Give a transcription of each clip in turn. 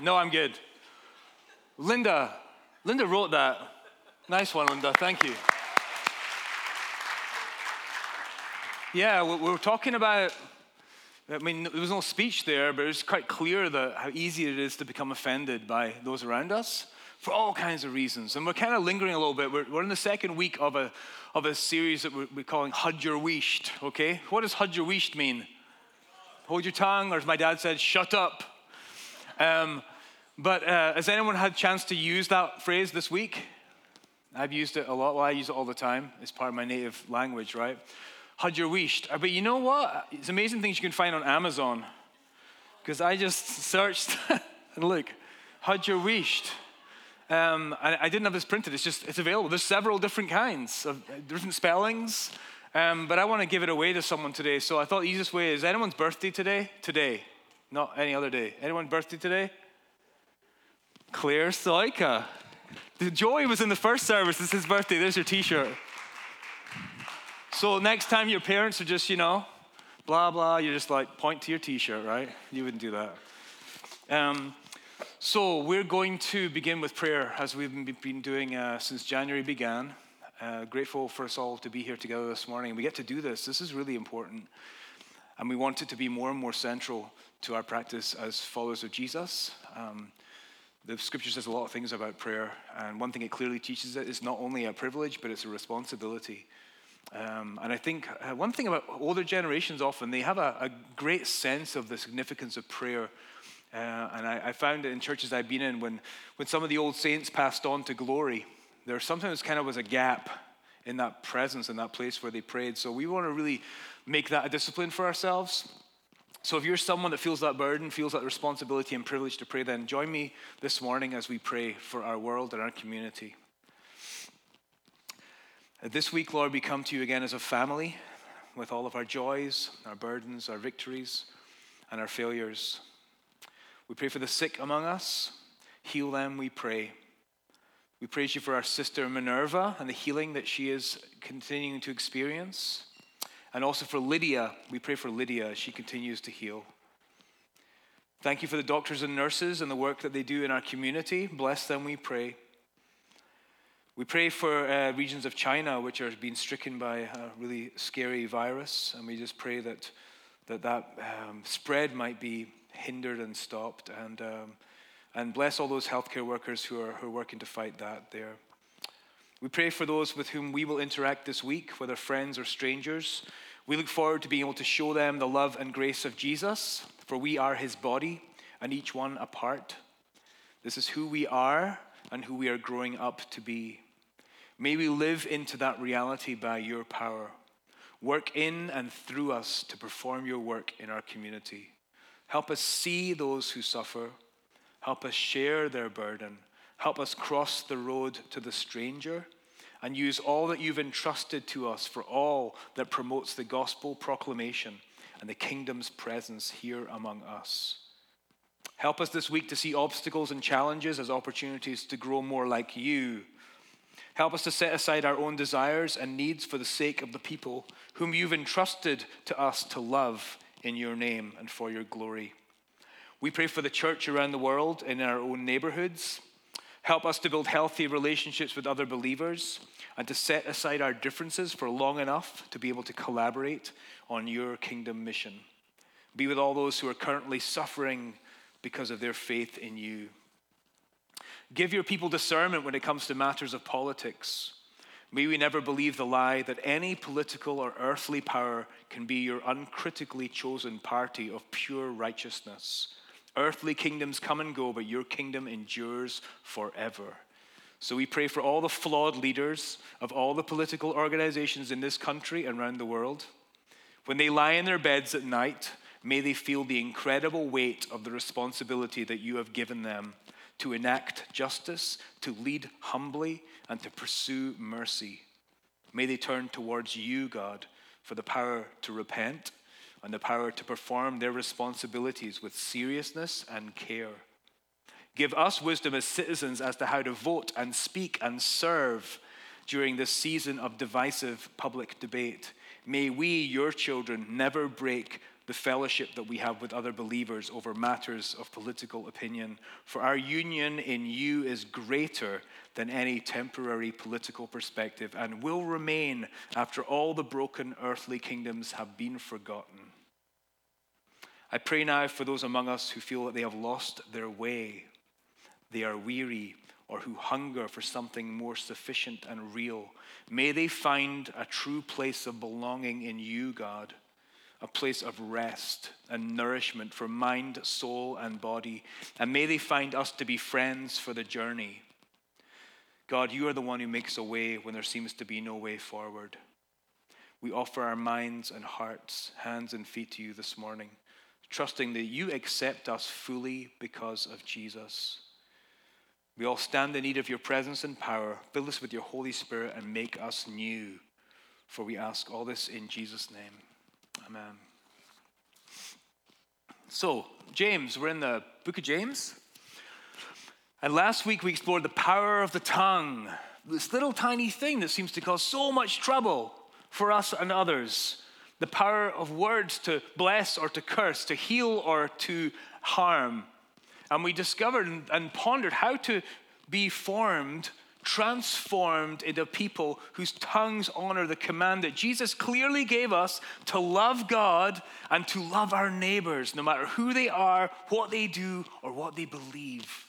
No, I'm good. Linda, Linda wrote that. Nice one, Linda. Thank you. Yeah, we are talking about. I mean, there was no speech there, but it was quite clear that how easy it is to become offended by those around us for all kinds of reasons. And we're kind of lingering a little bit. We're, we're in the second week of a, of a series that we're, we're calling Haud Yer okay? What does Haud Yer mean? Hold your tongue, or as my dad said, shut up. Um, but uh, has anyone had a chance to use that phrase this week? I've used it a lot. Well, I use it all the time. It's part of my native language, right? Haud Yer Weesht. Uh, but you know what? It's amazing things you can find on Amazon. Because I just searched and look, Haud Yer Weesht. Um, I, I, didn't have this printed. It's just it's available. There's several different kinds of uh, different spellings. Um, but I want to give it away to someone today. So I thought the easiest way is anyone's birthday today? Today, not any other day. Anyone's birthday today? Claire Soika. The joy was in the first service. It's his birthday. There's your T-shirt. So next time your parents are just, you know, blah blah, you're just like point to your T-shirt, right? You wouldn't do that. Um, so, we're going to begin with prayer as we've been doing uh, since January began. Uh, grateful for us all to be here together this morning. We get to do this. This is really important. And we want it to be more and more central to our practice as followers of Jesus. Um, the scripture says a lot of things about prayer. And one thing it clearly teaches it is not only a privilege, but it's a responsibility. Um, and I think uh, one thing about older generations often, they have a, a great sense of the significance of prayer uh, and I, I, found it in churches I've been in when, when some of the old saints passed on to glory, there sometimes kind of was a gap in that presence in that place where they prayed. So we want to really make that a discipline for ourselves. So if you're someone that feels that burden, feels that responsibility and privilege to pray, then join me this morning as we pray for our world and our community. This week, Lord, we come to you again as a family with all of our joys, our burdens, our victories, and our failures. We pray for the sick among us. Heal them, we pray. We praise you for our sister Minerva and the healing that she is continuing to experience. And also for Lydia. We pray for Lydia as she continues to heal. Thank you for the doctors and nurses and the work that they do in our community. Bless them, we pray. We pray for uh, regions of China which are being stricken by a really scary virus, and we just pray that that, that um, spread might be hindered and stopped. And, um, and bless all those healthcare workers who are, who are working to fight that there. We pray for those with whom we will interact this week, whether friends or strangers. We look forward to being able to show them the love and grace of Jesus, for we are his body and each one apart. This is who we are and who we are growing up to be. May we live into that reality by your power. Work in and through us to perform your work in our community. Help us see those who suffer. Help us share their burden. Help us cross the road to the stranger and use all that you've entrusted to us for all that promotes the gospel proclamation and the kingdom's presence here among us. Help us this week to see obstacles and challenges as opportunities to grow more like you. Help us to set aside our own desires and needs for the sake of the people whom you've entrusted to us to love in your name and for your glory. We pray for the church around the world and in our own neighborhoods. Help us to build healthy relationships with other believers and to set aside our differences for long enough to be able to collaborate on your kingdom mission. Be with all those who are currently suffering because of their faith in you. Give your people discernment when it comes to matters of politics. May we never believe the lie that any political or earthly power can be your uncritically chosen party of pure righteousness. Earthly kingdoms come and go, but your kingdom endures forever. So we pray for all the flawed leaders of all the political organizations in this country and around the world. When they lie in their beds at night, may they feel the incredible weight of the responsibility that you have given them to enact justice, to lead humbly, and to pursue mercy. May they turn towards you, God, for the power to repent and the power to perform their responsibilities with seriousness and care. Give us wisdom as citizens as to how to vote and speak and serve during this season of divisive public debate. May we, your children, never break the fellowship that we have with other believers over matters of political opinion. For our union in you is greater than any temporary political perspective and will remain after all the broken earthly kingdoms have been forgotten. I pray now for those among us who feel that they have lost their way, they are weary, or who hunger for something more sufficient and real. May they find a true place of belonging in you, God, a place of rest and nourishment for mind, soul, and body. And may they find us to be friends for the journey. God, you are the one who makes a way when there seems to be no way forward. We offer our minds and hearts, hands and feet to you this morning trusting that you accept us fully because of Jesus. We all stand in need of your presence and power. Fill us with your Holy Spirit and make us new. For we ask all this in Jesus' name. Amen. So, James, we're in the book of James. And last week we explored the power of the tongue, this little tiny thing that seems to cause so much trouble for us and others the power of words to bless or to curse, to heal or to harm. And we discovered and, pondered how to be formed, transformed into people whose tongues honor the command that Jesus clearly gave us to love God and to love our neighbors, no matter who they are, what they do, or what they believe.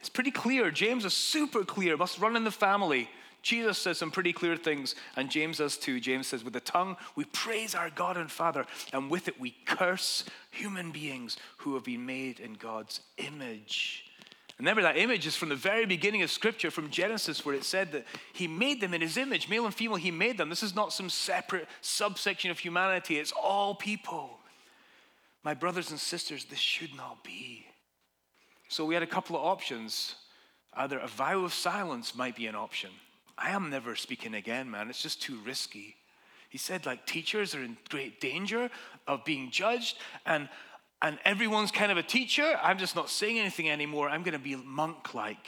It's pretty clear. James is super clear, must run in the family. Jesus says some pretty clear things, and James does too. James says, With the tongue we praise our God and Father, and with it we curse human beings who have been made in God's image. Remember, that image is from the very beginning of Scripture, from Genesis, where it said that He made them in His image, male and female, He made them. This is not some separate subsection of humanity, it's all people. My brothers and sisters, this should not be. So we had a couple of options. Either a vow of silence might be an option. I am never speaking again, man. It's just too risky. He said, like, teachers are in great danger of being judged, and, and everyone's kind of a teacher. I'm just not saying anything anymore. I'm going to be monk like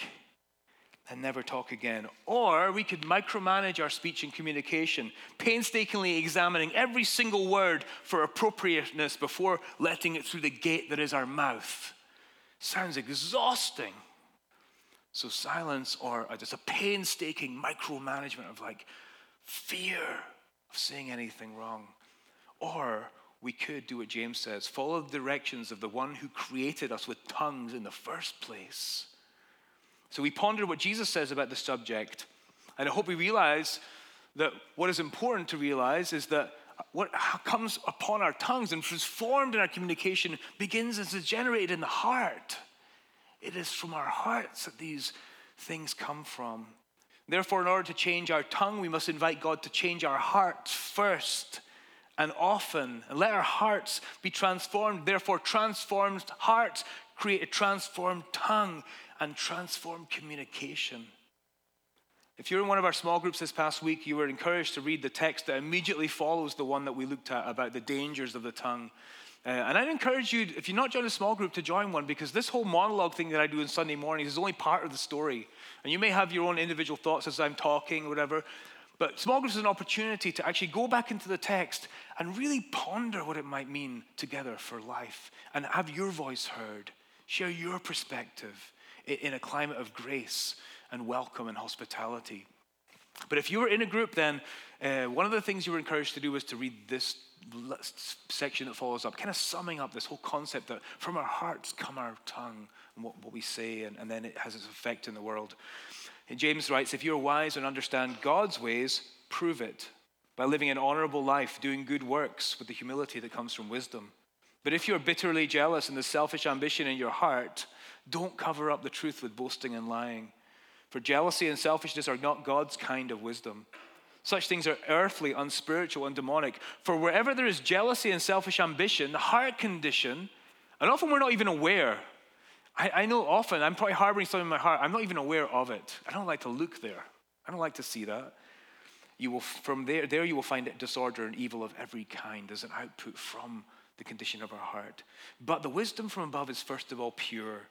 and never talk again. Or we could micromanage our speech and communication, painstakingly examining every single word for appropriateness before letting it through the gate that is our mouth. Sounds exhausting. So, silence or just a painstaking micromanagement of like fear of saying anything wrong. Or we could do what James says follow the directions of the one who created us with tongues in the first place. So, we ponder what Jesus says about the subject. And I hope we realize that what is important to realize is that what comes upon our tongues and is formed in our communication begins as is generated in the heart. It is from our hearts that these things come from. Therefore, in order to change our tongue, we must invite God to change our hearts first and often, and let our hearts be transformed. Therefore, transformed hearts create a transformed tongue and transformed communication. If you're in one of our small groups this past week, you were encouraged to read the text that immediately follows the one that we looked at about the dangers of the tongue. Uh, and I'd encourage you, if you're not joined a small group, to join one because this whole monologue thing that I do on Sunday mornings is only part of the story. And you may have your own individual thoughts as I'm talking, whatever. But small groups is an opportunity to actually go back into the text and really ponder what it might mean together for life and have your voice heard, share your perspective in a climate of grace and welcome and hospitality. But if you were in a group, then uh, one of the things you were encouraged to do was to read this section that follows up, kind of summing up this whole concept that from our hearts come our tongue and what, what we say, and, and then it has its effect in the world. And James writes If you're wise and understand God's ways, prove it by living an honorable life, doing good works with the humility that comes from wisdom. But if you're bitterly jealous and the selfish ambition in your heart, don't cover up the truth with boasting and lying. For jealousy and selfishness are not God's kind of wisdom. Such things are earthly, unspiritual, and demonic. For wherever there is jealousy and selfish ambition, the heart condition, and often we're not even aware. I, I know often I'm probably harboring something in my heart. I'm not even aware of it. I don't like to look there. I don't like to see that. You will, from there, there you will find disorder and evil of every kind as an output from the condition of our heart. But the wisdom from above is first of all pure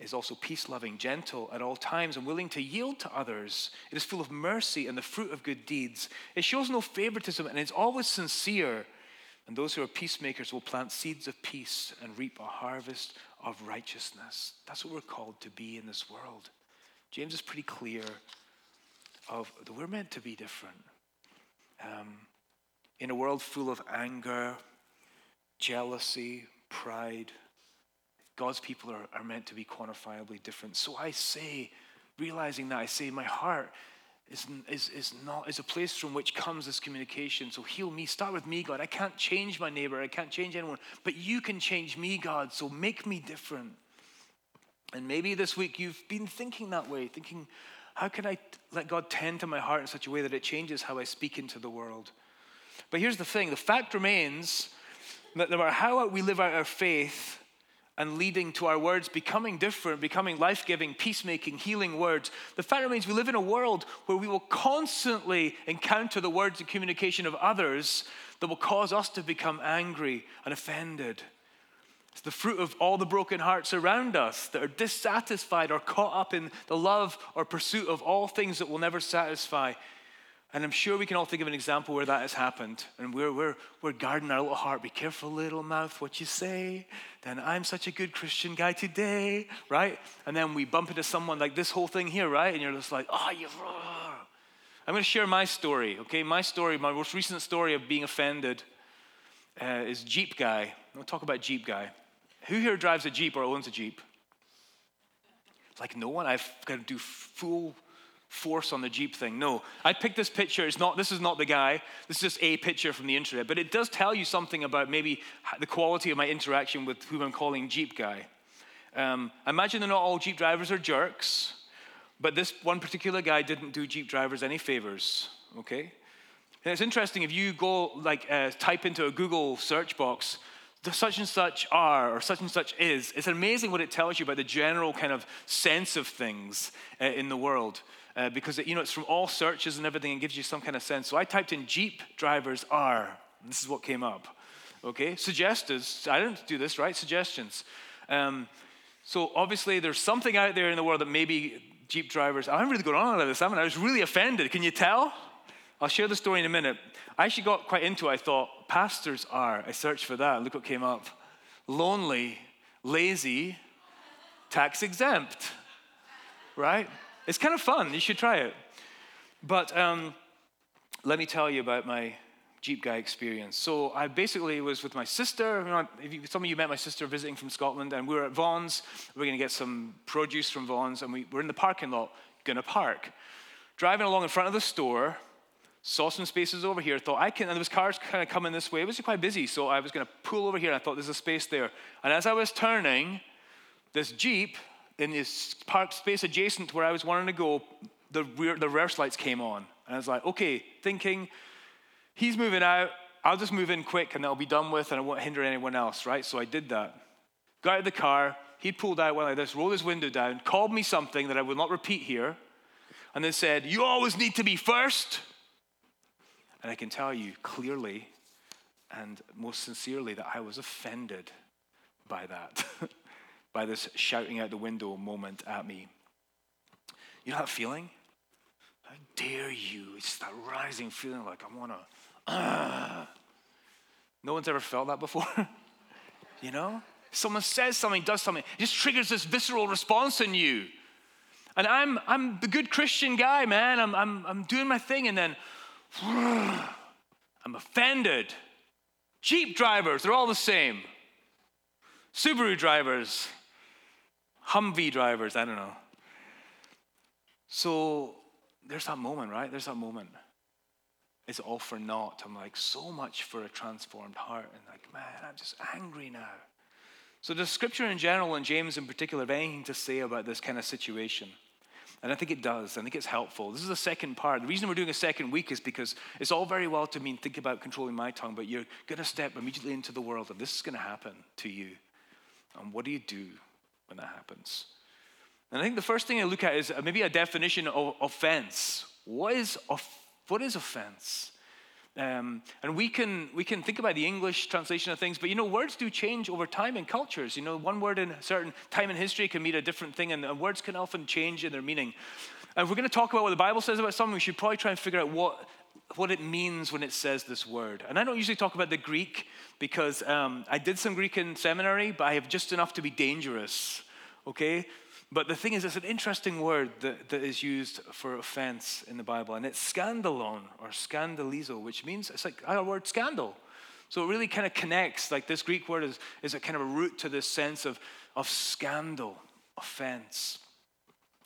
is also peace loving, gentle at all times, and willing to yield to others. It is full of mercy and the fruit of good deeds. It shows no favoritism and it's always sincere. And those who are peacemakers will plant seeds of peace and reap a harvest of righteousness. That's what we're called to be in this world. James is pretty clear of that we're meant to be different. Um, in a world full of anger, jealousy, pride, God's people are, are meant to be quantifiably different. So I say, realizing that, I say, my heart is, is, is not is a place from which comes this communication. So heal me. Start with me, God. I can't change my neighbor. I can't change anyone. But you can change me, God. So make me different. And maybe this week you've been thinking that way, thinking, how can I let God tend to my heart in such a way that it changes how I speak into the world? But here's the thing the fact remains that no matter how we live out our faith, and leading to our words becoming different, becoming life giving, peacemaking, healing words. The fact remains we live in a world where we will constantly encounter the words and communication of others that will cause us to become angry and offended. It's the fruit of all the broken hearts around us that are dissatisfied or caught up in the love or pursuit of all things that will never satisfy. And I'm sure we can all think of an example where that has happened. And we're, we're, we're guarding our little heart. Be careful, little mouth, what you say. Then I'm such a good Christian guy today, right? And then we bump into someone like this whole thing here, right? And you're just like, oh, you. I'm going to share my story, okay? My story, my most recent story of being offended uh, is Jeep Guy. We'll talk about Jeep Guy. Who here drives a Jeep or owns a Jeep? Like no one. I've got to do full force on the Jeep thing. No, I picked this picture. It's not, this is not the guy. This is just a picture from the internet. But it does tell you something about maybe the quality of my interaction with who I'm calling Jeep guy. Um, I imagine that not all Jeep drivers are jerks, but this one particular guy didn't do Jeep drivers any favors, okay? And it's interesting if you go, like, uh, type into a Google search box, the such and such are or such and such is, it's amazing what it tells you about the general kind of sense of things uh, in the world uh, because it, you know it's from all searches and everything and gives you some kind of sense. So I typed in Jeep drivers are. This is what came up. Okay, suggestions. I didn't do this, right? Suggestions. Um, so obviously there's something out there in the world that maybe Jeep drivers. I'm really going on about this. I mean, I was really offended. Can you tell? I'll share the story in a minute. I actually got quite into it. I thought, pastors are. I searched for that. Look what came up lonely, lazy, tax exempt. Right? It's kind of fun. You should try it. But um, let me tell you about my Jeep guy experience. So I basically was with my sister. Some of you met my sister visiting from Scotland, and we were at Vons. We are going to get some produce from Vons, and we were in the parking lot, going to park. Driving along in front of the store, saw some spaces over here. Thought I can, and there was cars kind of coming this way. It was quite busy, so I was going to pull over here. I thought there's a space there. And as I was turning, this Jeep in this park space adjacent to where I was wanting to go, the, rear, the reverse lights came on. And I was like, okay, thinking, he's moving out. I'll just move in quick and I'll be done with, and I won't hinder anyone else, right? So I did that. Got out of the car. He pulled out one like this, rolled his window down, called me something that I will not repeat here, and then said, You always need to be first. And I can tell you clearly and most sincerely that I was offended by that. by this shouting out the window moment at me. You know that feeling? How dare you? It's that rising feeling like I want to. Uh. No one's ever felt that before. you know? Someone says something, does something, it just triggers this visceral response in you. And I'm, I'm the good Christian guy, man. I'm, I'm, I'm doing my thing, and then I'm offended. Jeep drivers, they're all the same. Subaru drivers, Humvee drivers, I don't know. So there's that moment, right? There's that moment. It's all for naught. I'm like, so much for a transformed heart. And like, man, I'm just angry now. So does scripture in general and James in particular have anything to say about this kind of situation? And I think it does. I think it's helpful. This is the second part. The reason we're doing a second week is because it's all very well to mean think about controlling my tongue, but you're going to step immediately into the world, and this is going to happen to you. And what do you do? When that happens. And I think the first thing I look at is maybe a definition of offense. What is, what is offense? Um, and we can, we can think about the English translation of things, but you know, words do change over time in cultures. You know, one word in a certain time in history can mean a different thing, and, and words can often change in their meaning. And if we're going to talk about what the Bible says about something, we should probably try and figure out what what it means when it says this word. And I don't usually talk about the Greek because um, I did some Greek in seminary, but I have just enough to be dangerous, okay? But the thing is, it's an interesting word that, that is used for offense in the Bible, and it's scandalon or scandalizo, which means it's like our word scandal. So it really kind of connects, like this Greek word is, is a kind of a root to this sense of, of scandal, offense.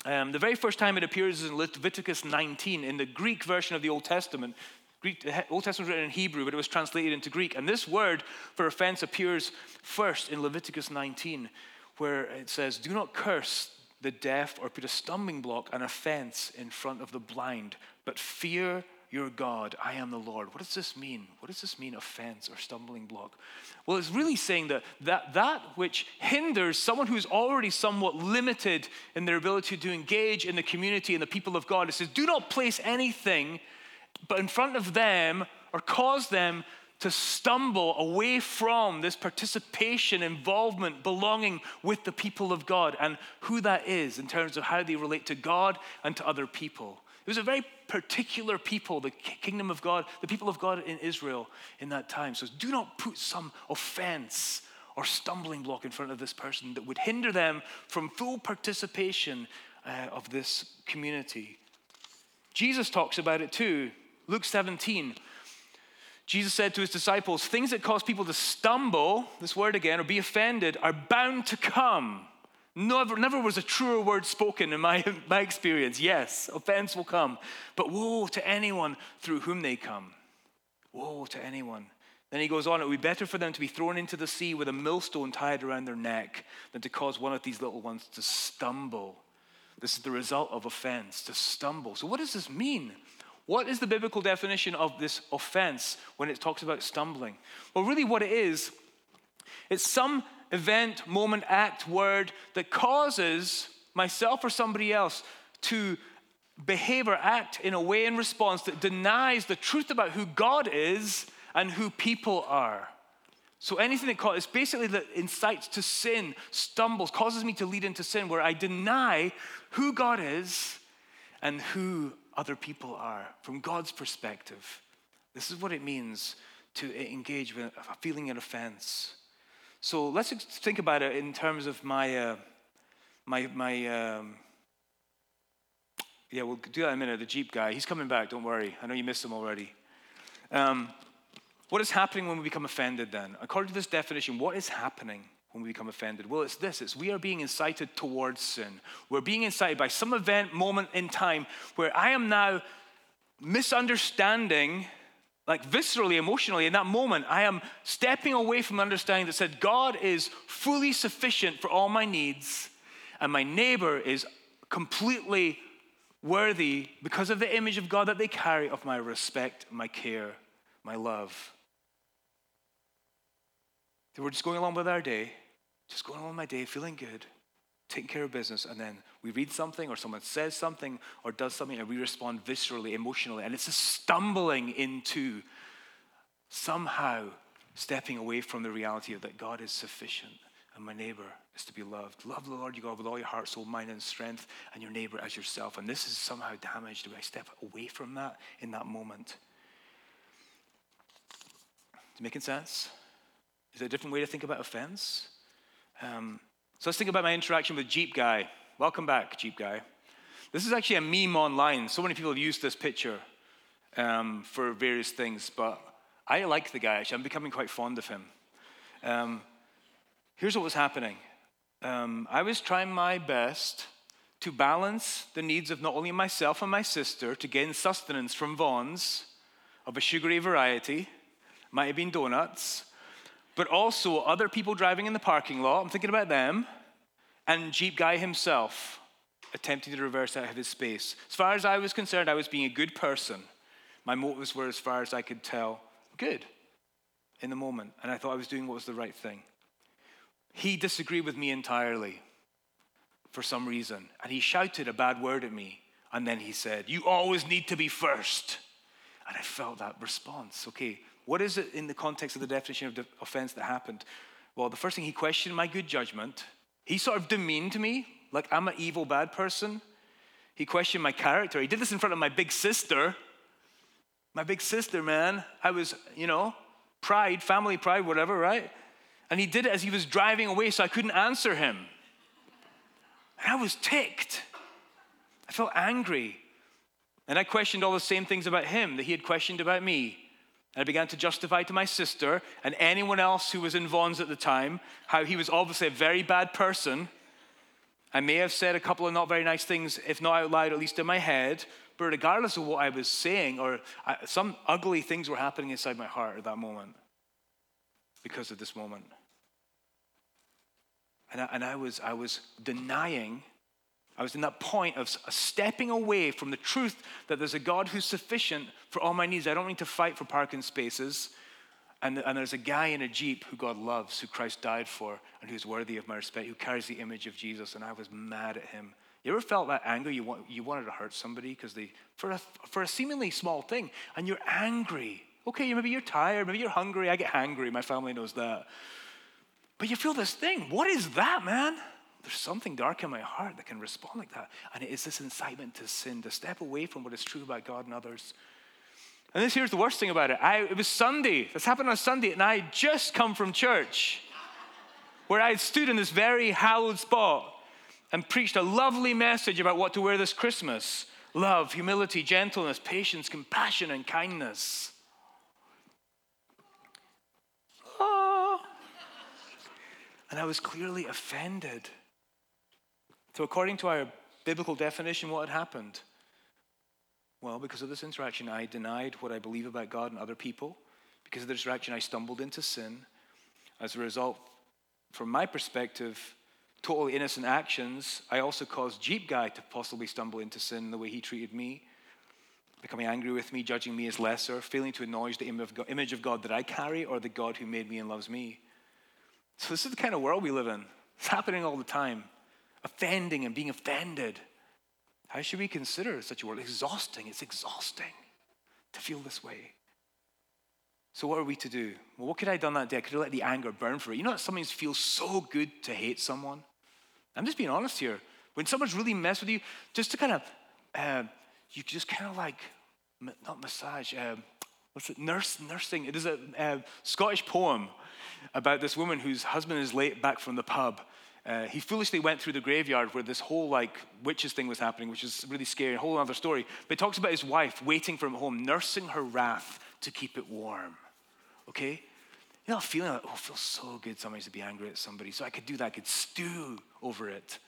Um, the very first time it appears is in Leviticus 19 in the Greek version of the Old Testament. Greek, the Old Testament was written in Hebrew, but it was translated into Greek. And this word for offense appears first in Leviticus 19, where it says, Do not curse the deaf or put a stumbling block, an offense in front of the blind, but fear your God. I am the Lord. What does this mean? What does this mean, offense or stumbling block? Well, it's really saying that that, that which hinders someone who's already somewhat limited in their ability to engage in the community and the people of God, it says, do not place anything but in front of them or cause them to stumble away from this participation, involvement, belonging with the people of God and who that is in terms of how they relate to God and to other people. It was a very particular people, the kingdom of God, the people of God in Israel in that time. So do not put some offense or stumbling block in front of this person that would hinder them from full participation uh, of this community. Jesus talks about it too. Luke 17. Jesus said to his disciples, Things that cause people to stumble, this word again, or be offended, are bound to come. Never, never was a truer word spoken in my, my experience. Yes, offense will come, but woe to anyone through whom they come. Woe to anyone. Then he goes on, it would be better for them to be thrown into the sea with a millstone tied around their neck than to cause one of these little ones to stumble. This is the result of offense, to stumble. So, what does this mean? What is the biblical definition of this offense when it talks about stumbling? Well, really, what it is, it's some event, moment, act, word that causes myself or somebody else to behave or act in a way in response that denies the truth about who God is and who people are. So anything that causes, basically that incites to sin, stumbles, causes me to lead into sin, where I deny who God is and who other people are from God's perspective. This is what it means to engage with a feeling of offense. So let's think about it in terms of my, uh, my, my um, yeah, we'll do that in a minute. The Jeep guy, he's coming back, don't worry. I know you missed him already. Um, what is happening when we become offended then? According to this definition, what is happening when we become offended? Well, it's this it's we are being incited towards sin. We're being incited by some event, moment in time where I am now misunderstanding like viscerally, emotionally, in that moment, I am stepping away from understanding that said, God is fully sufficient for all my needs, and my neighbor is completely worthy because of the image of God that they carry of my respect, my care, my love. Were just going along with our day, just going along with my day, feeling good, taking care of business, and then we read something or someone says something or does something and we respond viscerally, emotionally, and it's a stumbling into somehow stepping away from the reality of that God is sufficient and my neighbor is to be loved. Love the Lord your God with all your heart, soul, mind, and strength, and your neighbor as yourself. And this is somehow damaged. Do I step away from that in that moment? Is it making sense? Is there a different way to think about offense? Um, so let's think about my interaction with Jeep Guy. Welcome back, Jeep Guy. This is actually a meme online. So many people have used this picture um, for various things, but I like the guy. Actually, I'm becoming quite fond of him. Um, here's what was happening um, I was trying my best to balance the needs of not only myself and my sister to gain sustenance from Vons of a sugary variety, might have been donuts, but also other people driving in the parking lot. I'm thinking about them, and Jeep Guy himself attempting to reverse out of his space. As far as I was concerned, I was being a good person. My motives were, as far as I could tell, good in the moment, and I thought I was doing what was the right thing. He disagreed with me entirely for some reason, and he shouted a bad word at me, and then he said, You always need to be first. And I felt that response. Okay, what is it in the context of the definition of offense that happened? Well, the first thing he questioned my good judgment. He sort of demeaned me, like I'm an evil, bad person. He questioned my character. He did this in front of my big sister. My big sister, man. I was, you know, pride, family pride, whatever, right? And he did it as he was driving away, so I couldn't answer him. And I was ticked. I felt angry. And I questioned all the same things about him that he had questioned about me. And I began to justify to my sister and anyone else who was in Vons at the time how he was obviously a very bad person. I may have said a couple of not very nice things, if not out loud, at least in my head. But regardless of what I was saying, or I, some ugly things were happening inside my heart at that moment because of this moment. And I, and I, was, I was denying, I was in that point of stepping away from the truth that there's a God who's sufficient for all my needs. I don't need to fight for parking spaces. And, and there's a guy in a Jeep who God loves, who Christ died for, and who's worthy of my respect, who carries the image of Jesus. And I was mad at him. You ever felt that anger? You, want, you wanted to hurt somebody because they, for a, for a seemingly small thing, and you're angry. Okay, maybe you're tired, maybe you're hungry. I get hangry, my family knows that. But you feel this thing. What is that, man? There's something dark in my heart that can respond like that. And it is this incitement to sin, to step away from what is true about God and others. And this here's the worst thing about it. I, it was Sunday. This happened on Sunday, and I had just come from church where I had stood in this very hallowed spot and preached a lovely message about what to wear this Christmas love, humility, gentleness, patience, compassion, and kindness. Ah. And I was clearly offended. So, according to our biblical definition, what had happened? Well, because of this interaction, I denied what I believe about God and other people. Because of this interaction, I stumbled into sin. As a result, from my perspective, totally innocent actions, I also caused Jeep Guy to possibly stumble into sin the way he treated me, becoming angry with me, judging me as lesser, failing to acknowledge the image of God that I carry or the God who made me and loves me. So, this is the kind of world we live in. It's happening all the time. Offending and being offended. How should we consider such a world? Exhausting. It's exhausting to feel this way. So, what are we to do? Well, what could I have done that day? I could have let the anger burn for it. You know that sometimes feels so good to hate someone? I'm just being honest here. When someone's really messed with you, just to kind of, uh, you just kind of like, not massage, uh, what's it, nurse, nursing. It is a uh, Scottish poem about this woman whose husband is late back from the pub. Uh, he foolishly went through the graveyard where this whole like witches thing was happening, which is really scary, a whole other story. But he talks about his wife waiting for him home, nursing her wrath to keep it warm. Okay? You know, feeling like, oh, it feels so good sometimes to be angry at somebody. So I could do that, I could stew over it.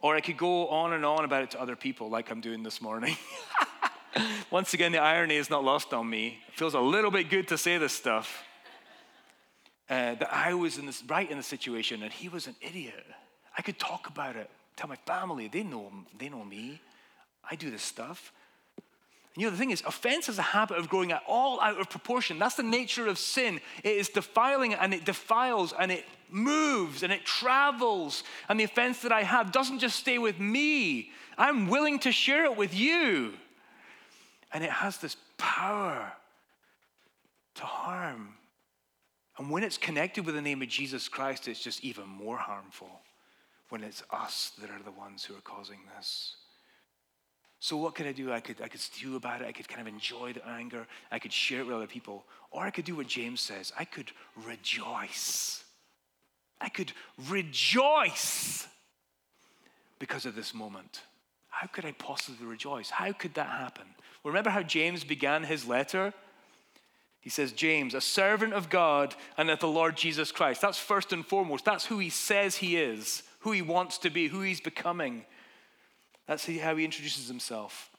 Or I could go on and on about it to other people, like I'm doing this morning. Once again, the irony is not lost on me. It feels a little bit good to say this stuff uh, that I was in this, right in the situation and he was an idiot. I could talk about it, tell my family, they know, they know me. I do this stuff. And you know, the thing is, offense is a habit of growing all out of proportion. That's the nature of sin. It is defiling and it defiles and it moves and it travels. And the offense that I have doesn't just stay with me, I'm willing to share it with you. And it has this power to harm and when it's connected with the name of Jesus Christ, it's just even more harmful when it's us that are the ones who are causing this. So what could I do? I could, I could stew about it. I could kind of enjoy the anger. I could share it with other people. Or I could do what James says. I could rejoice. I could rejoice because of this moment. How could I possibly rejoice? How could that happen? Remember how James began his letter? He says, James, a servant of God and of the Lord Jesus Christ. That's first and foremost. That's who he says he is, who he wants to be, who he's becoming. That's how he introduces himself.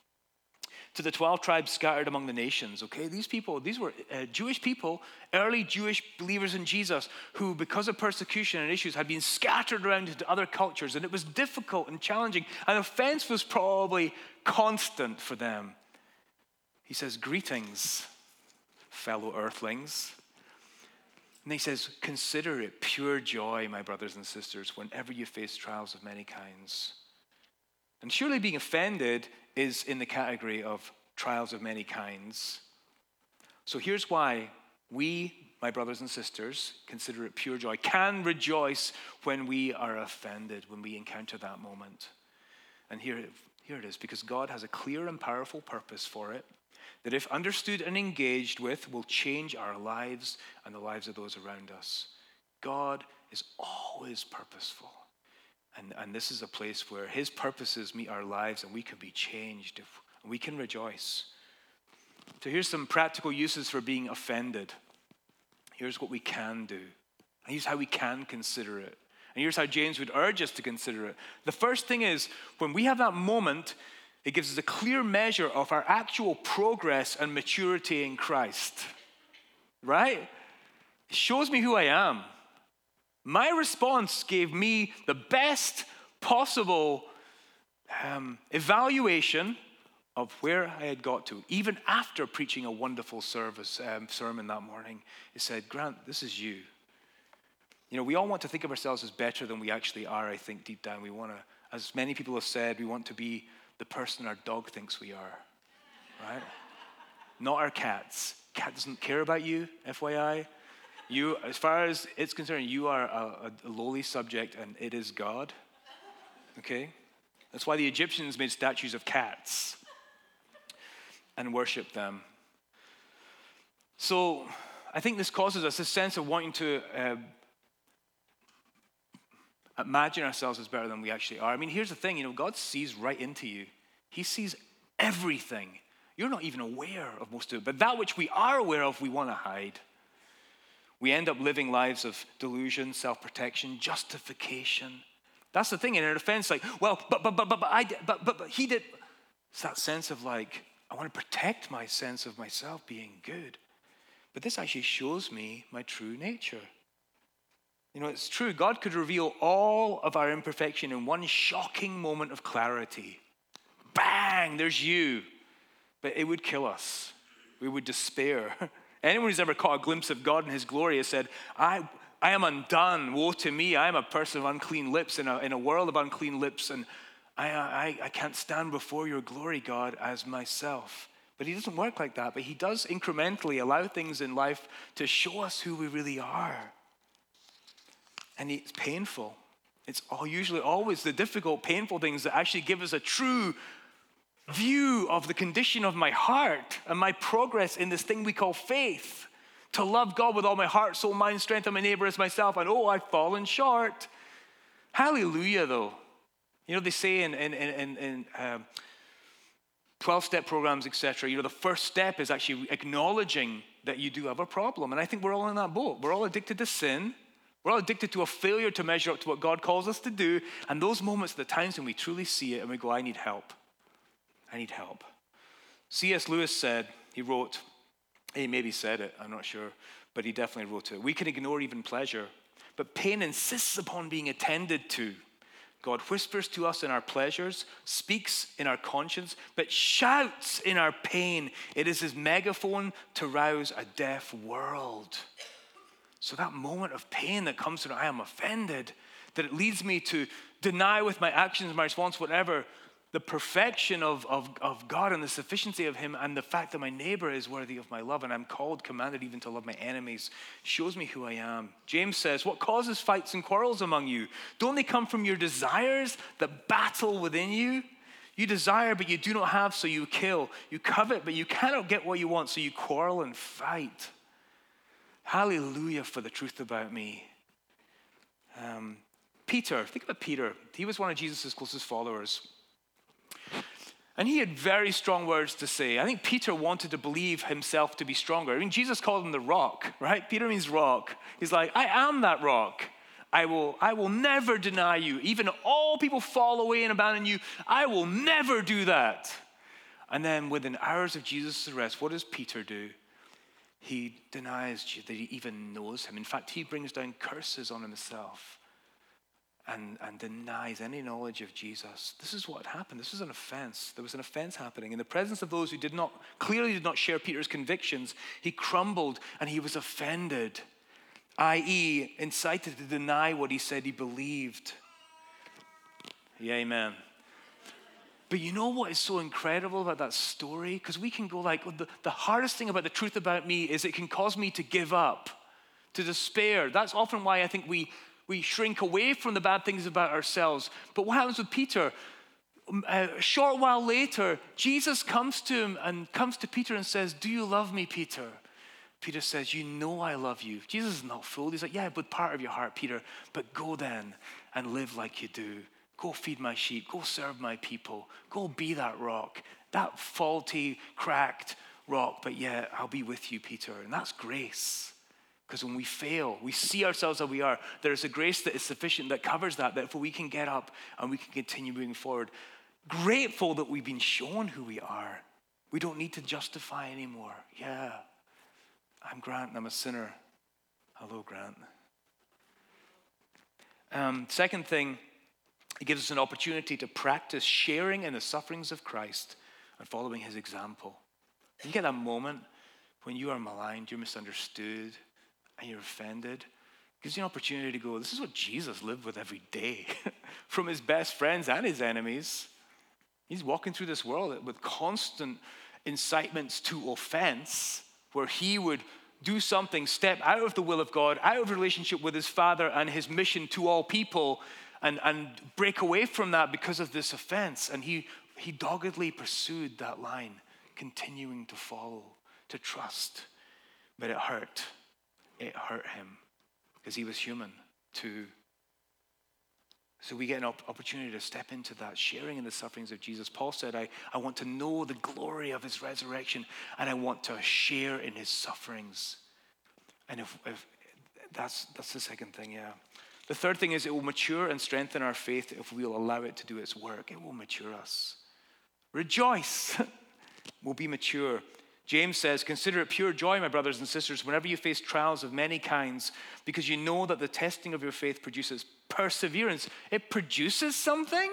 To the 12 tribes scattered among the nations, okay? These people, these were uh, Jewish people, early Jewish believers in Jesus, who, because of persecution and issues, had been scattered around into other cultures, and it was difficult and challenging, and offense was probably constant for them. He says, Greetings fellow earthlings. And he says, Consider it pure joy, my brothers and sisters, whenever you face trials of many kinds. And surely being offended is in the category of trials of many kinds. So here's why we, my brothers and sisters, consider it pure joy, can rejoice when we are offended, when we encounter that moment. And here, Here it is because God has a clear and powerful purpose for it that, if understood and engaged with, will change our lives and the lives of those around us. God is always purposeful. And, and this is a place where His purposes meet our lives and we can be changed, if, we can rejoice. So, here's some practical uses for being offended. Here's what we can do. And here's how we can consider it. And here's how James would urge us to consider it. The first thing is when we have that moment, it gives us a clear measure of our actual progress and maturity in Christ. Right? It shows me who I am. My response gave me the best possible um, evaluation of where I had got to, even after preaching a wonderful service um, sermon that morning. It said, Grant, this is you. You know, we all want to think of ourselves as better than we actually are, I think, deep down. We want to, as many people have said, we want to be the person our dog thinks we are, right? Not our cats. Cat doesn't care about you, FYI. You, as far as it's concerned, you are a, a lowly subject and it is God. Okay? That's why the Egyptians made statues of cats and worshiped them. So I think this causes us a sense of wanting to uh, imagine ourselves as better than we actually are. I mean, here's the thing you know, God sees right into you, He sees everything. You're not even aware of most of it, but that which we are aware of, we want to hide. We end up living lives of delusion, self protection, justification. That's the thing in an offense, like, well, but, but, but, but, but, I, did, but, but, but he did. It's that sense of like, I want to protect my sense of myself being good. But this actually shows me my true nature. You know, it's true. God could reveal all of our imperfection in one shocking moment of clarity. Bang, there's you. But it would kill us. We would despair. Anyone who's ever caught a glimpse of God in his glory has said, I, I am undone. Woe to me. I am a person of unclean lips in a, in a world of unclean lips, and I, I, I can't stand before your glory, God, as myself. But he doesn't work like that. But he does incrementally allow things in life to show us who we really are and it's painful. It's all, usually always the difficult, painful things that actually give us a true view of the condition of my heart and my progress in this thing we call faith. To love God with all my heart, soul, mind, strength, and my neighbor as myself. And oh, I've fallen short. Hallelujah, though. You know, they say in, in, in, in um, 12 step programs, etc., you know, the first step is actually acknowledging that you do have a problem. And I think we're all in that boat. We're all addicted to sin. We're all addicted to a failure to measure up to what God calls us to do. And those moments are the times when we truly see it and we go, I need help. I need help. C.S. Lewis said, he wrote, he maybe said it, I'm not sure, but he definitely wrote it. We can ignore even pleasure, but pain insists upon being attended to. God whispers to us in our pleasures, speaks in our conscience, but shouts in our pain. It is his megaphone to rouse a deaf world. So that moment of pain that comes to I am offended, that it leads me to deny with my actions, my response, whatever, the perfection of, of, of God and the sufficiency of Him and the fact that my neighbor is worthy of my love and I'm called, commanded even to love my enemies shows me who I am. James says, What causes fights and quarrels among you? Don't they come from your desires that battle within you? You desire, but you do not have, so you kill. You covet, but you cannot get what you want, so you quarrel and fight. Hallelujah for the truth about me. Um, Peter, think about Peter. He was one of Jesus' closest followers. And he had very strong words to say. I think Peter wanted to believe himself to be stronger. I mean, Jesus called him the rock, right? Peter means rock. He's like, I am that rock. I will, I will never deny you. Even all people fall away and abandon you, I will never do that. And then within hours of Jesus' arrest, what does Peter do? He denies that he even knows him. In fact, he brings down curses on himself and, and denies any knowledge of Jesus. This is what happened. This was an offense. There was an offense happening. In the presence of those who did not, clearly did not share Peter's convictions, he crumbled and he was offended, i.e., incited to deny what he said he believed. Yeah, amen. But you know what is so incredible about that story? Because we can go like, the, the hardest thing about the truth about me is it can cause me to give up, to despair. That's often why I think we, we shrink away from the bad things about ourselves. But what happens with Peter? Uh, a short while later, Jesus comes to him and comes to Peter and says, Do you love me, Peter? Peter says, You know I love you. Jesus is not fooled. He's like, Yeah, but part of your heart, Peter. But go then and live like you do. Go feed my sheep. Go serve my people. Go be that rock, that faulty, cracked rock. But yeah, I'll be with you, Peter. And that's grace. Because when we fail, we see ourselves as we are. There is a grace that is sufficient that covers that, that we can get up and we can continue moving forward. Grateful that we've been shown who we are. We don't need to justify anymore. Yeah, I'm Grant and I'm a sinner. Hello, Grant. Um, second thing, it gives us an opportunity to practice sharing in the sufferings of Christ and following his example. You get that moment when you are maligned, you're misunderstood, and you're offended. It gives you an opportunity to go, this is what Jesus lived with every day from his best friends and his enemies. He's walking through this world with constant incitements to offense where he would do something, step out of the will of God, out of relationship with his Father and his mission to all people, and, and break away from that because of this offense. And he, he doggedly pursued that line, continuing to follow, to trust. But it hurt. It hurt him because he was human too. So we get an opportunity to step into that, sharing in the sufferings of Jesus. Paul said, I, I want to know the glory of his resurrection and I want to share in his sufferings. And if, if that's, that's the second thing, yeah. The third thing is it will mature and strengthen our faith if we'll allow it to do its work. It will mature us. Rejoice. we'll be mature. James says, Consider it pure joy, my brothers and sisters, whenever you face trials of many kinds, because you know that the testing of your faith produces perseverance. It produces something.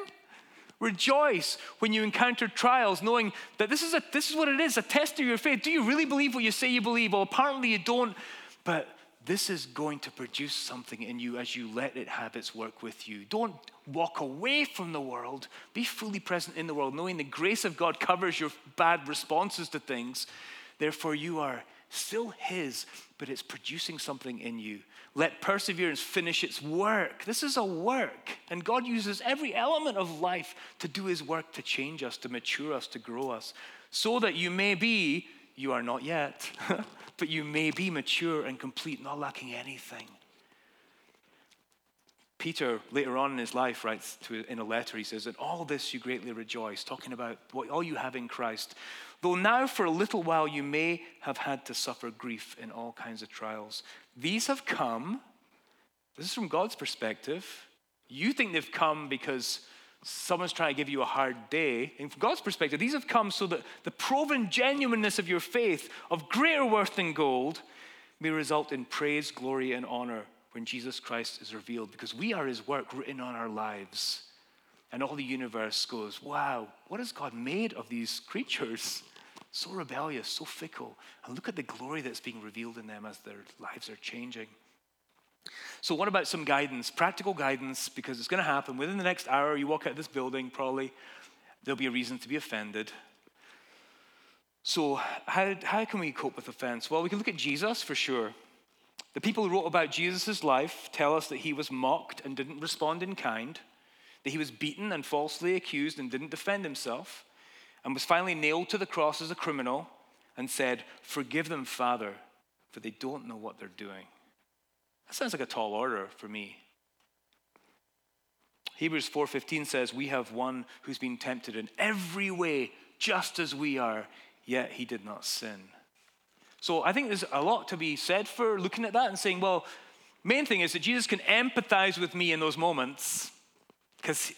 Rejoice when you encounter trials, knowing that this is, a, this is what it is a test of your faith. Do you really believe what you say you believe? Well, apparently you don't, but this is going to produce something in you as you let it have its work with you. Don't walk away from the world. Be fully present in the world, knowing the grace of God covers your bad responses to things. Therefore, you are still His, but it's producing something in you. Let perseverance finish its work. This is a work, and God uses every element of life to do His work to change us, to mature us, to grow us, so that you may be, you are not yet, but you may be mature and complete, not lacking anything. Peter, later on in his life, writes to, in a letter, he says, In all this you greatly rejoice, talking about what all you have in Christ. Though now for a little while you may have had to suffer grief in all kinds of trials. These have come, this is from God's perspective. You think they've come because someone's trying to give you a hard day. And from God's perspective, these have come so that the proven genuineness of your faith, of greater worth than gold, may result in praise, glory, and honor when Jesus Christ is revealed because we are his work written on our lives. And all the universe goes, wow, what has God made of these creatures? So rebellious, so fickle. And look at the glory that's being revealed in them as their lives are changing. So, what about some guidance, practical guidance? Because it's going to happen within the next hour. You walk out of this building, probably there'll be a reason to be offended. So, how, how can we cope with offense? Well, we can look at Jesus for sure. The people who wrote about Jesus' life tell us that he was mocked and didn't respond in kind, that he was beaten and falsely accused and didn't defend himself, and was finally nailed to the cross as a criminal and said, Forgive them, Father, for they don't know what they're doing. That sounds like a tall order for me. Hebrews 4:15 says, "We have one who's been tempted in every way just as we are, yet he did not sin." So I think there's a lot to be said for looking at that and saying, well, main thing is that Jesus can empathize with me in those moments because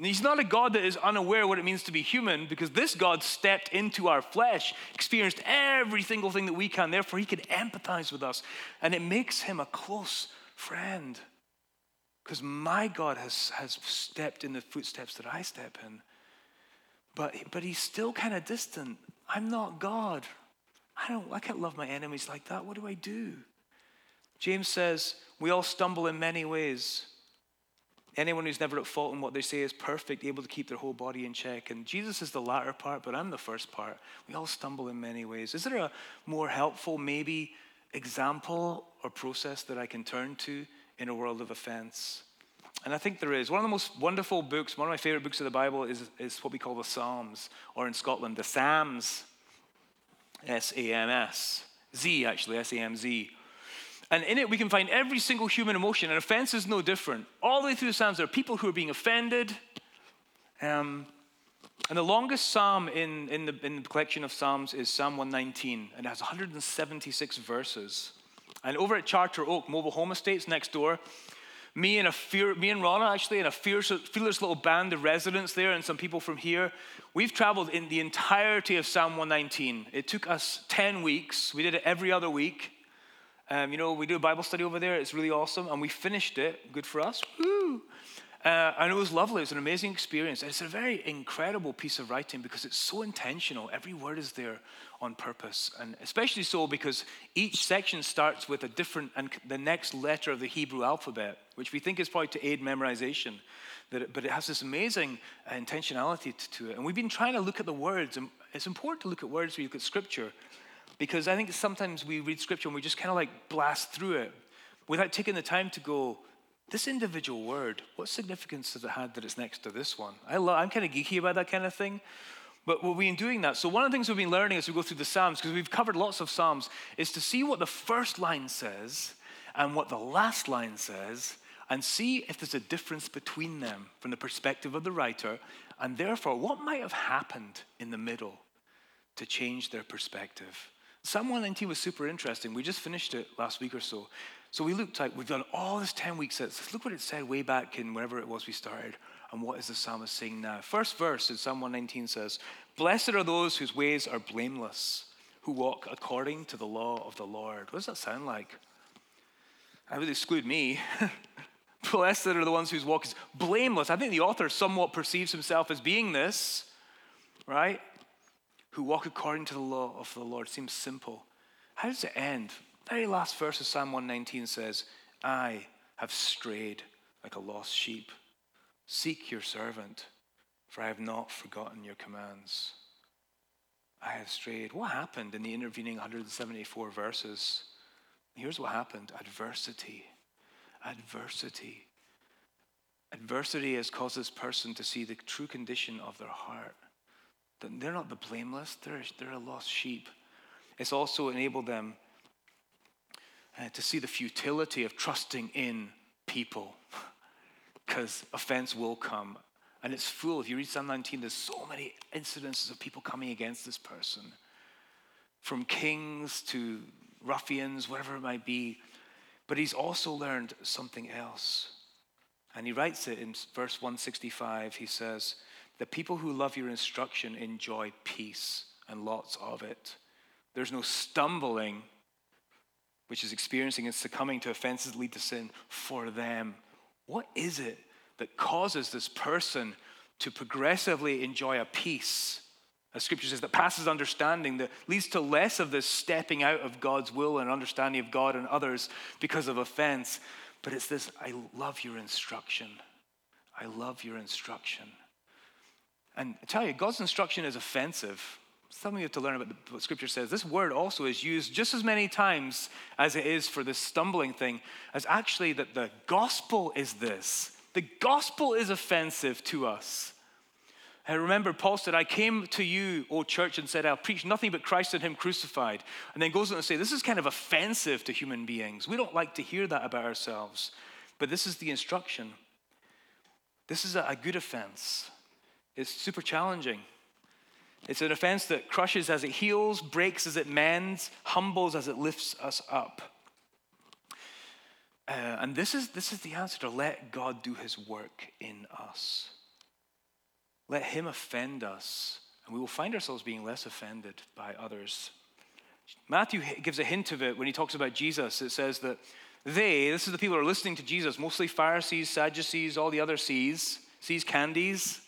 he's not a God that is unaware what it means to be human because this God stepped into our flesh, experienced every single thing that we can. Therefore, he can empathize with us. And it makes him a close friend because my God has, has stepped in the footsteps that I step in. But, but he's still kind of distant. I'm not God, I don't, I can't love my enemies like that. What do I do? James says, we all stumble in many ways. Anyone who's never at fault in what they say is perfect, able to keep their whole body in check. And Jesus is the latter part, but I'm the first part. We all stumble in many ways. Is there a more helpful, maybe, example or process that I can turn to in a world of offense? and I think there is. One of the most wonderful books, one of my favorite books of the Bible is, is what we call the Psalms, or in Scotland, the Psalms. S A M S. Z, actually, S A M Z. And in it, we can find every single human emotion, and offense is no different. All the way through the Psalms, there are people who are being offended. Um, and the longest psalm in, in, the, in the collection of Psalms is Psalm 119, and it has 176 verses. And over at Charter Oak Mobile Home Estates next door, me and a fear, me and Rana actually, and a fierce, fearless little band of residents there, and some people from here, we've traveled in the entirety of Psalm 119. It took us 10 weeks. We did it every other week. Um, you know, we do a Bible study over there. It's really awesome, and we finished it. Good for us. Woo! Uh, and it was lovely. It was an amazing experience. And it's a very incredible piece of writing because it's so intentional. Every word is there on purpose. And especially so because each section starts with a different, and the next letter of the Hebrew alphabet, which we think is probably to aid memorization. But it has this amazing uh, intentionality to it. And we've been trying to look at the words. And it's important to look at words when you look at Scripture because I think sometimes we read Scripture and we just kind of like blast through it without taking the time to go, this individual word, what significance has it had that it's next to this one? I love, I'm kind of geeky about that kind of thing. But we've been doing that. So, one of the things we've been learning as we go through the Psalms, because we've covered lots of Psalms, is to see what the first line says and what the last line says, and see if there's a difference between them from the perspective of the writer, and therefore what might have happened in the middle to change their perspective. Psalm 119 was super interesting. We just finished it last week or so. So we looked like we've done all this 10 weeks. Look what it said way back in whenever it was we started. And what is the psalmist saying now? First verse in Psalm 119 says, Blessed are those whose ways are blameless, who walk according to the law of the Lord. What does that sound like? I would exclude me. Blessed are the ones whose walk is blameless. I think the author somewhat perceives himself as being this, right? Who walk according to the law of the Lord. Seems simple. How does it end? very last verse of Psalm 119 says, I have strayed like a lost sheep. Seek your servant, for I have not forgotten your commands. I have strayed. What happened in the intervening 174 verses? Here's what happened adversity. Adversity. Adversity has caused this person to see the true condition of their heart. They're not the blameless, they're, they're a lost sheep. It's also enabled them uh, to see the futility of trusting in people because offense will come. And it's full. If you read Psalm 19, there's so many incidences of people coming against this person from kings to ruffians, whatever it might be. But he's also learned something else. And he writes it in verse 165. He says, The people who love your instruction enjoy peace and lots of it. There's no stumbling which is experiencing and succumbing to offenses lead to sin for them. What is it that causes this person to progressively enjoy a peace, as scripture says, that passes understanding, that leads to less of this stepping out of God's will and understanding of God and others because of offense? But it's this I love your instruction. I love your instruction. And I tell you, God's instruction is offensive something you have to learn about what Scripture says. This word also is used just as many times as it is for this stumbling thing, as actually that the gospel is this. The gospel is offensive to us. I remember Paul said, I came to you, O church, and said, I'll preach nothing but Christ and Him crucified. And then goes on to say, This is kind of offensive to human beings. We don't like to hear that about ourselves. But this is the instruction. This is a good offense. It's super challenging. It's an offense that crushes as it heals, breaks as it mends, humbles as it lifts us up. Uh, and this is, this is the answer to let God do his work in us. Let him offend us, and we will find ourselves being less offended by others. Matthew gives a hint of it when he talks about Jesus. It says that they, this is the people who are listening to Jesus, mostly Pharisees, Sadducees, all the other C's, See's candies,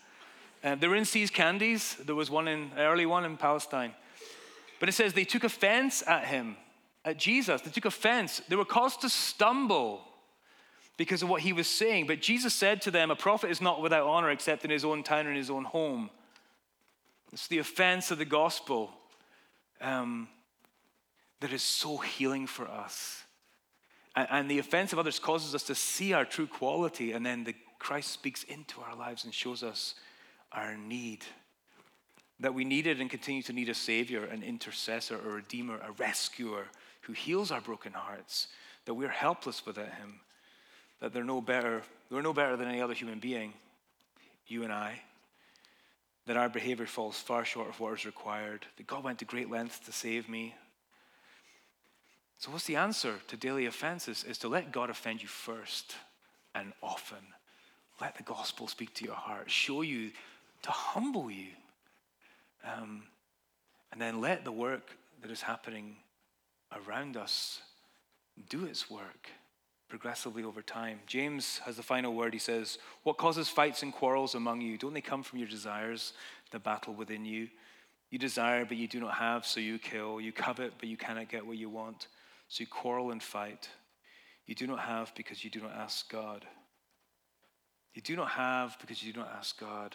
uh, they were in See's Candies. There was one in early one in Palestine. But it says they took offense at him, at Jesus. They took offense. They were caused to stumble because of what he was saying. But Jesus said to them, A prophet is not without honor except in his own town in his own home. It's the offense of the gospel um, that is so healing for us. And, and the offense of others causes us to see our true quality, and then the, Christ speaks into our lives and shows us our need. That we needed and continue to need a Savior, an intercessor, a Redeemer, a rescuer who heals our broken hearts, that we're helpless without Him, that they're no better, we're no better than any other human being, you and I, that our behavior falls far short of what is required, that God went to great lengths to save me. So, what's the answer to daily offenses? Is to let God offend you first and often. Let the gospel speak to your heart, show you to humble you. Um, and then let the work that is happening around us do its work progressively over time. James has the final word. He says, What causes fights and quarrels among you? Don't they come from your desires, the battle within you? You desire, but you do not have, so you kill. You covet, but you cannot get what you want, so you quarrel and fight. You do not have because you do not ask God. You do not have because you do not ask God.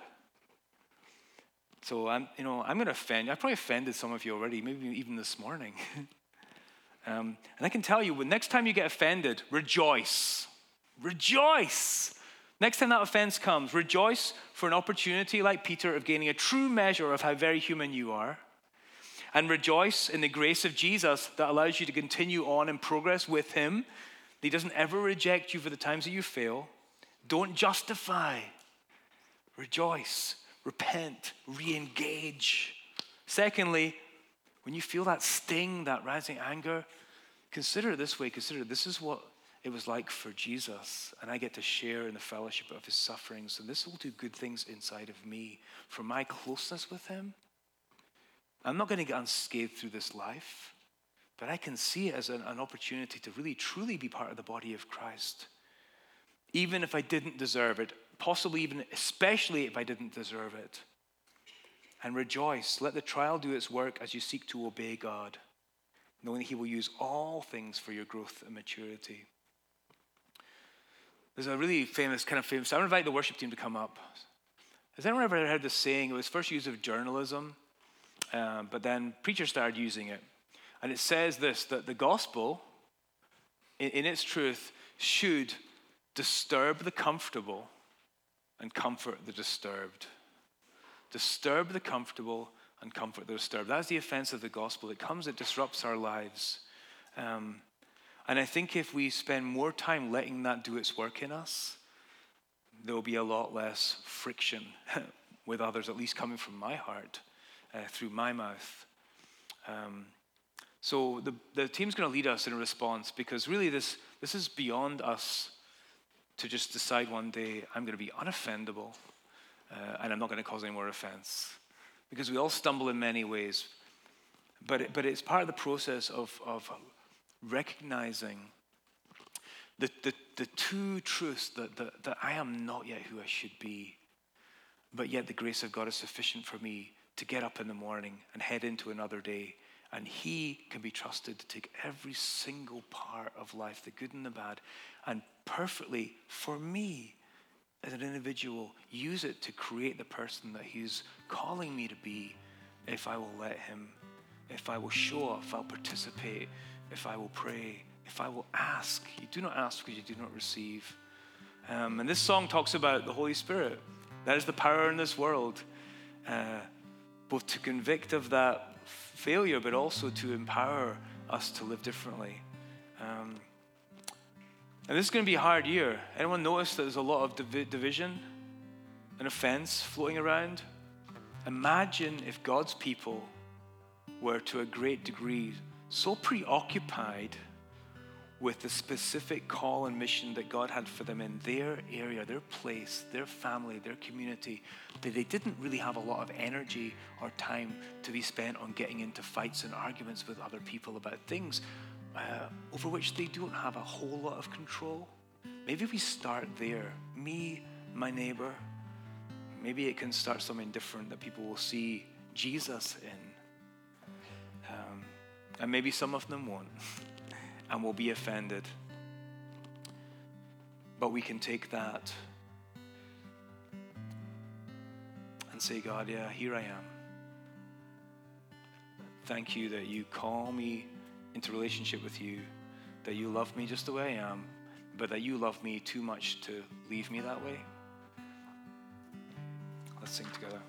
So I'm, you know, I'm going to offend you. I've probably offended some of you already, maybe even this morning. um, and I can tell you, when next time you get offended, rejoice. Rejoice. Next time that offense comes, rejoice for an opportunity like Peter of gaining a true measure of how very human you are. And rejoice in the grace of Jesus that allows you to continue on in progress with Him. He doesn't ever reject you for the times that you fail. Don't justify. Rejoice repent, re engage. Secondly, when you feel that sting, that rising anger, consider it this way consider this is what it was like for Jesus, and I get to share in the fellowship of his sufferings, and this will do good things inside of me for my closeness with him. I'm not going to get unscathed through this life, but I can see it as an, an opportunity to really, truly be part of the body of Christ. Even if I didn't deserve it, possibly even, especially if I didn't deserve it. And rejoice. Let the trial do its work as you seek to obey God, knowing that He will use all things for your growth and maturity. There's a really famous, kind of famous, so I would invite the worship team to come up. Has anyone ever heard this saying? It was first used of journalism, um, but then preachers started using it. And it says this that the gospel, in, in its truth, should disturb the comfortable and comfort the disturbed. Disturb the comfortable and comfort the disturbed. That's the offense of the gospel. It comes, it disrupts our lives. Um, and I think if we spend more time letting that do its work in us, there will be a lot less friction with others, at least coming from my heart, uh, through my mouth. Um, so the, the team's going to lead us in a response because really this, this is beyond us to just decide one day, I'm going to be unoffendable uh, and I'm not going to cause any more offense. Because we all stumble in many ways. But, it, but it's part of the process of, of recognizing the, the, the two truths that, that, that I am not yet who I should be, but yet the grace of God is sufficient for me to get up in the morning and head into another day. And He can be trusted to take every single part of life, the good and the bad, and perfectly for me as an individual, use it to create the person that He's calling me to be if I will let Him, if I will show up, if I'll participate, if I will pray, if I will ask. You do not ask because you do not receive. Um, and this song talks about the Holy Spirit. That is the power in this world, uh, both to convict of that failure, but also to empower us to live differently. Um, and this is going to be a hard year. Anyone notice that there's a lot of div- division and offense floating around? Imagine if God's people were to a great degree so preoccupied with the specific call and mission that God had for them in their area, their place, their family, their community, that they didn't really have a lot of energy or time to be spent on getting into fights and arguments with other people about things uh, over which they don't have a whole lot of control. Maybe we start there. Me, my neighbor. Maybe it can start something different that people will see Jesus in. Um, and maybe some of them won't and will be offended. But we can take that and say, God, yeah, here I am. Thank you that you call me into relationship with you, that you love me just the way I am, but that you love me too much to leave me that way. Let's sing together.